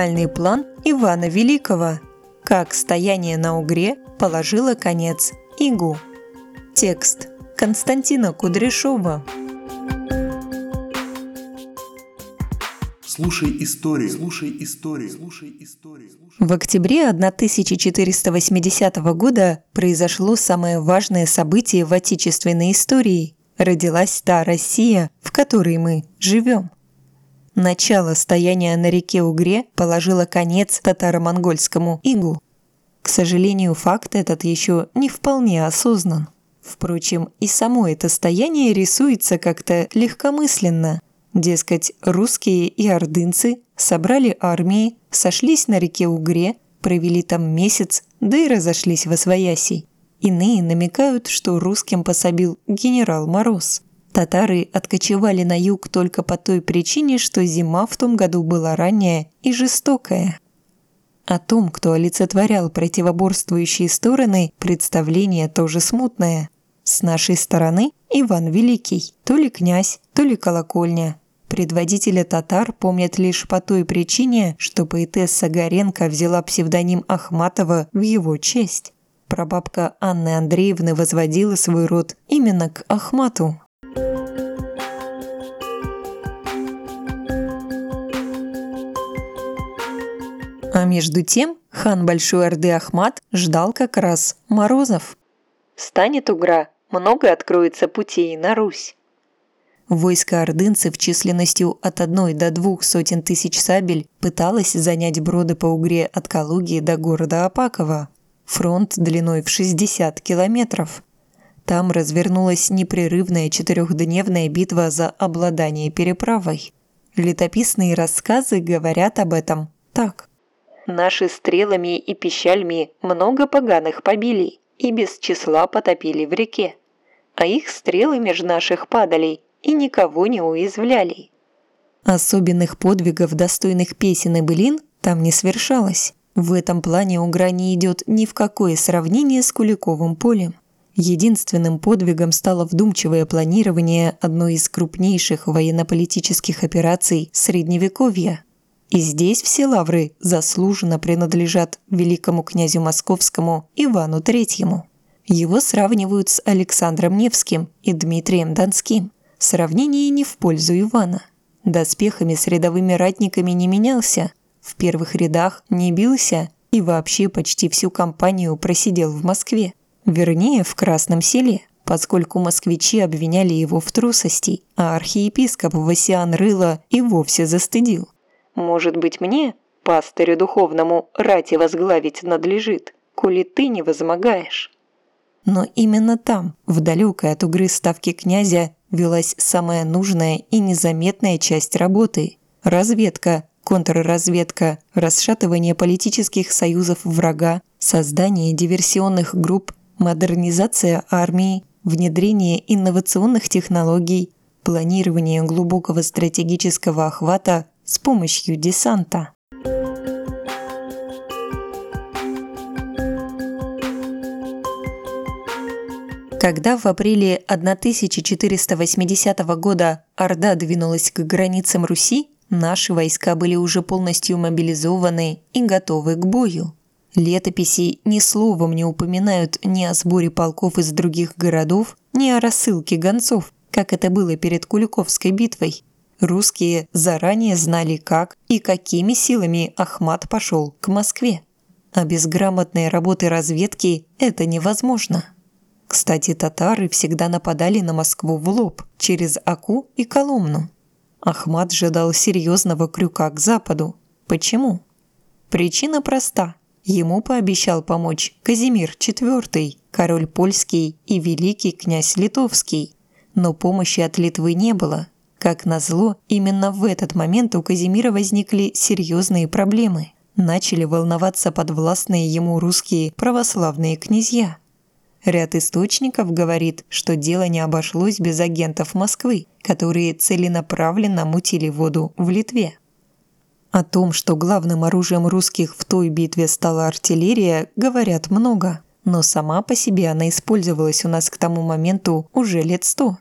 гениальный план Ивана Великого, как стояние на Угре положило конец Игу. Текст Константина Кудряшова. Слушай истории, слушай истории, слушай истории. В октябре 1480 года произошло самое важное событие в отечественной истории. Родилась та Россия, в которой мы живем. Начало стояния на реке Угре положило конец татаро-монгольскому игу. К сожалению, факт этот еще не вполне осознан. Впрочем, и само это стояние рисуется как-то легкомысленно – Дескать, русские и ордынцы собрали армии, сошлись на реке Угре, провели там месяц, да и разошлись во свояси. Иные намекают, что русским пособил генерал Мороз. Татары откочевали на юг только по той причине, что зима в том году была ранняя и жестокая. О том, кто олицетворял противоборствующие стороны, представление тоже смутное. С нашей стороны Иван Великий, то ли князь, то ли колокольня. Предводителя татар помнят лишь по той причине, что поэтесса Горенко взяла псевдоним Ахматова в его честь. Прабабка Анны Андреевны возводила свой род именно к Ахмату. А между тем хан Большой Орды Ахмат ждал как раз Морозов. Станет Угра, много откроется путей на Русь. Войско ордынцев численностью от одной до двух сотен тысяч сабель пыталось занять броды по Угре от Калуги до города Апаково. Фронт длиной в 60 километров. Там развернулась непрерывная четырехдневная битва за обладание переправой. Летописные рассказы говорят об этом так. «Наши стрелами и пищальми много поганых побили и без числа потопили в реке. А их стрелы меж наших падали и никого не уязвляли. Особенных подвигов, достойных песен и былин, там не совершалось. В этом плане Угра не идет ни в какое сравнение с Куликовым полем. Единственным подвигом стало вдумчивое планирование одной из крупнейших военно-политических операций Средневековья. И здесь все лавры заслуженно принадлежат великому князю московскому Ивану Третьему. Его сравнивают с Александром Невским и Дмитрием Донским – Сравнение не в пользу Ивана. Доспехами с рядовыми ратниками не менялся, в первых рядах не бился и вообще почти всю кампанию просидел в Москве. Вернее, в Красном селе, поскольку москвичи обвиняли его в трусости, а архиепископ Васиан Рыло и вовсе застыдил. «Может быть мне, пастырю духовному, рати возглавить надлежит, коли ты не возмогаешь?» Но именно там, в от угры ставки князя, велась самая нужная и незаметная часть работы – разведка, контрразведка, расшатывание политических союзов врага, создание диверсионных групп, модернизация армии, внедрение инновационных технологий, планирование глубокого стратегического охвата с помощью десанта. Когда в апреле 1480 года Орда двинулась к границам Руси, наши войска были уже полностью мобилизованы и готовы к бою. Летописи ни словом не упоминают ни о сборе полков из других городов, ни о рассылке гонцов, как это было перед Куликовской битвой. Русские заранее знали, как и какими силами Ахмат пошел к Москве. А без грамотной работы разведки это невозможно. Кстати, татары всегда нападали на Москву в лоб, через Аку и Коломну. Ахмат ждал серьезного крюка к западу. Почему? Причина проста. Ему пообещал помочь Казимир IV, король польский и великий князь литовский. Но помощи от Литвы не было. Как назло, именно в этот момент у Казимира возникли серьезные проблемы. Начали волноваться подвластные ему русские православные князья. Ряд источников говорит, что дело не обошлось без агентов Москвы, которые целенаправленно мутили воду в Литве. О том, что главным оружием русских в той битве стала артиллерия, говорят много, но сама по себе она использовалась у нас к тому моменту уже лет сто.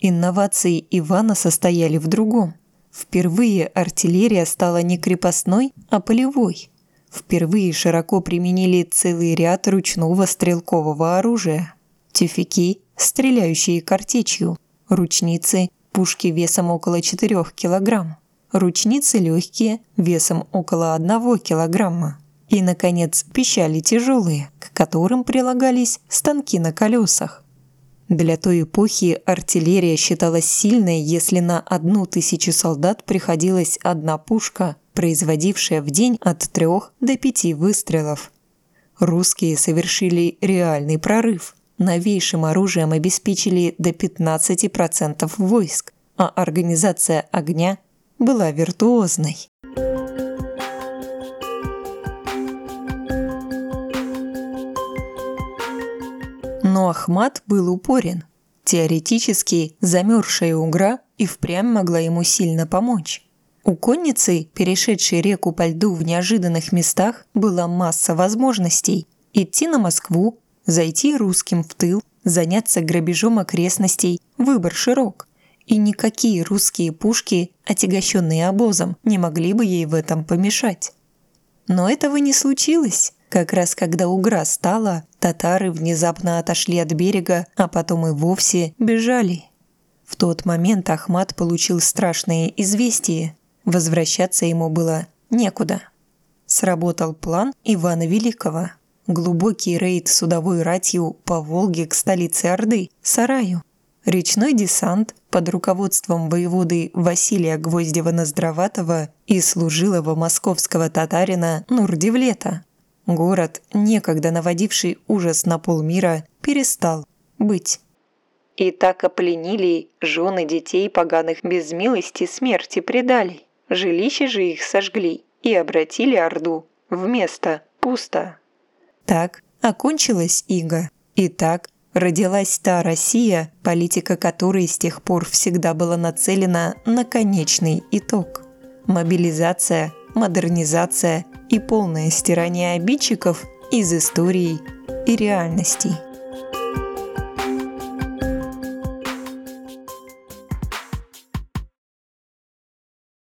Инновации Ивана состояли в другом – Впервые артиллерия стала не крепостной, а полевой. Впервые широко применили целый ряд ручного стрелкового оружия. Тюфяки, стреляющие картечью, ручницы, пушки весом около 4 килограмм, ручницы легкие, весом около 1 килограмма. И, наконец, пищали тяжелые, к которым прилагались станки на колесах. Для той эпохи артиллерия считалась сильной, если на одну тысячу солдат приходилась одна пушка, производившая в день от трех до пяти выстрелов. Русские совершили реальный прорыв. Новейшим оружием обеспечили до 15% войск, а организация огня была виртуозной. Но Ахмат был упорен. Теоретически, замерзшая угра и впрямь могла ему сильно помочь. У конницы, перешедшей реку по льду в неожиданных местах, была масса возможностей. Идти на Москву, зайти русским в тыл, заняться грабежом окрестностей, выбор широк. И никакие русские пушки, отягощенные обозом, не могли бы ей в этом помешать. Но этого не случилось. Как раз когда угра стала, татары внезапно отошли от берега, а потом и вовсе бежали. В тот момент Ахмат получил страшное известие. Возвращаться ему было некуда. Сработал план Ивана Великого. Глубокий рейд судовой ратью по Волге к столице Орды, Сараю. Речной десант под руководством воеводы Василия Гвоздева-Ноздроватого и служилого московского татарина Нурдевлета. Город, некогда наводивший ужас на полмира, перестал быть. И так опленили жены детей поганых без милости смерти предали. Жилище же их сожгли и обратили Орду в место пусто. Так окончилась Ига. И так родилась та Россия, политика которой с тех пор всегда была нацелена на конечный итог. Мобилизация, модернизация и полное стирание обидчиков из истории и реальностей.